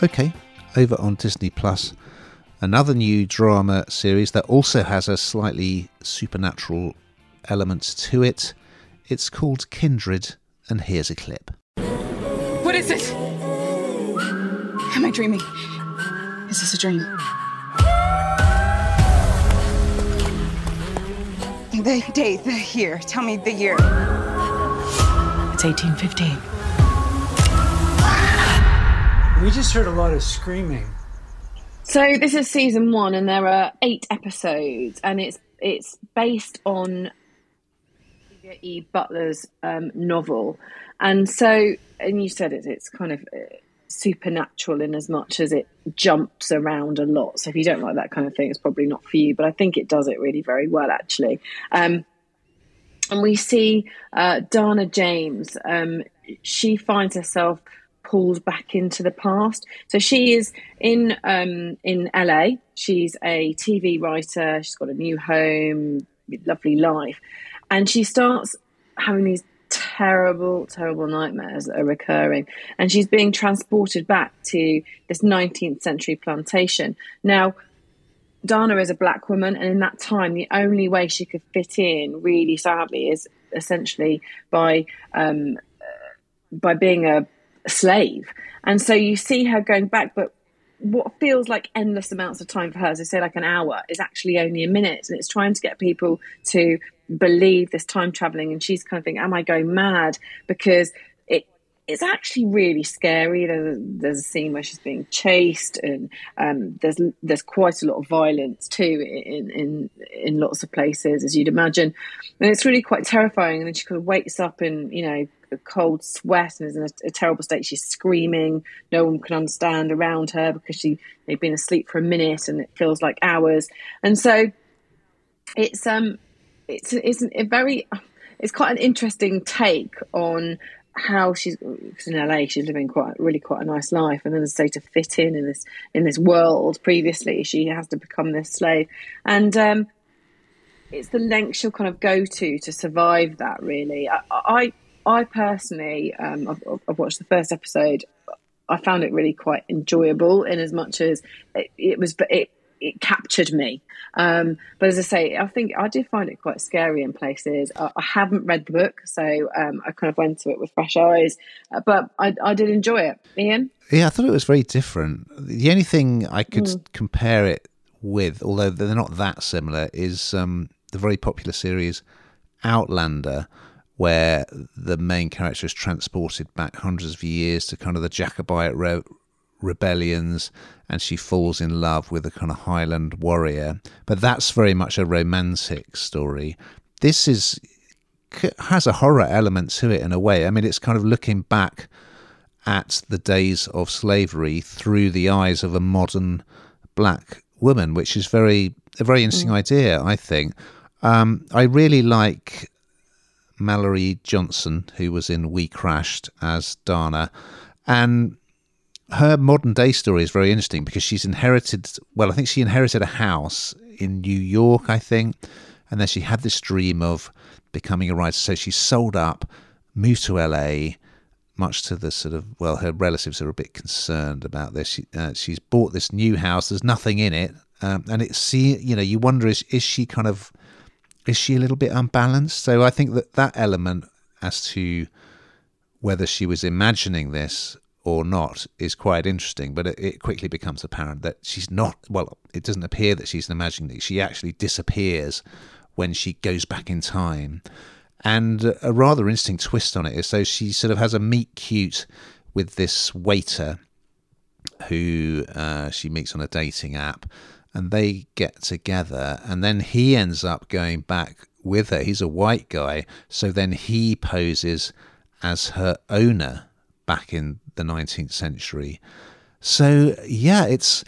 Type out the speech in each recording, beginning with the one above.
Okay, over on Disney Plus, another new drama series that also has a slightly supernatural element to it. It's called Kindred, and here's a clip. What is it? Am I dreaming? Is this a dream? The date, the year. Tell me the year. It's 1815. We just heard a lot of screaming. So this is season one, and there are eight episodes, and it's it's based on E. Butler's um, novel, and so and you said it, it's kind of uh, supernatural in as much as it jumps around a lot. So if you don't like that kind of thing, it's probably not for you. But I think it does it really very well, actually. Um, and we see uh, Dana James. Um, she finds herself pulled back into the past. So she is in um, in LA. She's a TV writer. She's got a new home, lovely life, and she starts having these terrible, terrible nightmares that are recurring. And she's being transported back to this 19th century plantation. Now, Dana is a black woman, and in that time, the only way she could fit in, really sadly, is essentially by um, by being a slave. And so you see her going back, but what feels like endless amounts of time for her, as I say, like an hour, is actually only a minute. And it's trying to get people to believe this time traveling. And she's kind of thinking, Am I going mad? Because it it's actually really scary. There's there's a scene where she's being chased, and um, there's there's quite a lot of violence too in in in lots of places, as you'd imagine, and it's really quite terrifying. And then she kind of wakes up in you know cold sweat and is in a, a, terrible state. She's screaming. No one can understand around her because she they've been asleep for a minute and it feels like hours. And so it's um it's it's a very it's quite an interesting take on how she's in LA. She's living quite really quite a nice life, and then to say to fit in in this in this world. Previously, she has to become this slave, and um, it's the length she'll kind of go to to survive that. Really, I I personally, um, I've, I've, watched the first episode. I found it really quite enjoyable in as much as it, it was, but it, it captured me. Um, but as I say, I think I did find it quite scary in places. I, I haven't read the book, so um, I kind of went to it with fresh eyes. Uh, but I, I, did enjoy it. Ian? Yeah, I thought it was very different. The only thing I could mm. compare it with, although they're not that similar, is um, the very popular series Outlander where the main character is transported back hundreds of years to kind of the Jacobite re- rebellions and she falls in love with a kind of Highland warrior. But that's very much a romantic story. This is has a horror element to it in a way. I mean, it's kind of looking back at the days of slavery through the eyes of a modern black woman, which is very a very interesting mm. idea, I think. Um, I really like Mallory Johnson, who was in We Crashed as Dana. And her modern day story is very interesting because she's inherited, well, I think she inherited a house in New York, I think. And then she had this dream of becoming a writer. So she sold up, moved to LA, much to the sort of, well, her relatives are a bit concerned about this. She, uh, she's bought this new house, there's nothing in it. Um, and it's, you know, you wonder, is, is she kind of is she a little bit unbalanced? So I think that that element as to whether she was imagining this or not is quite interesting, but it, it, quickly becomes apparent that she's not. Well, it doesn't appear that she's imagining it. She actually disappears when she goes back in time. And a rather interesting twist on it is so she sort of has a meet cute with this waiter who uh, she meets on a dating app and they get together and then he ends up going back with her. He's a white guy so then he poses as her owner back in the 19th century. So yeah it's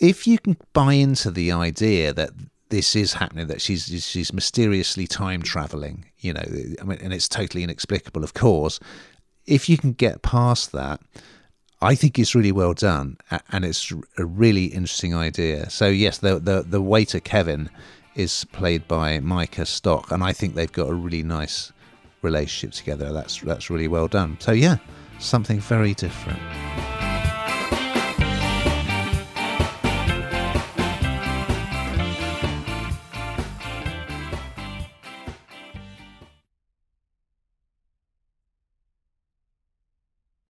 if you can buy into the idea that this is happening that she's she's mysteriously time traveling you know i mean and it's totally inexplicable of course if you can get past that I think it's really well done, and it's a really interesting idea. So yes, the the, the waiter Kevin is played by Micah Stock, and I think they've got a really nice relationship together. That's that's really well done. So yeah, something very different.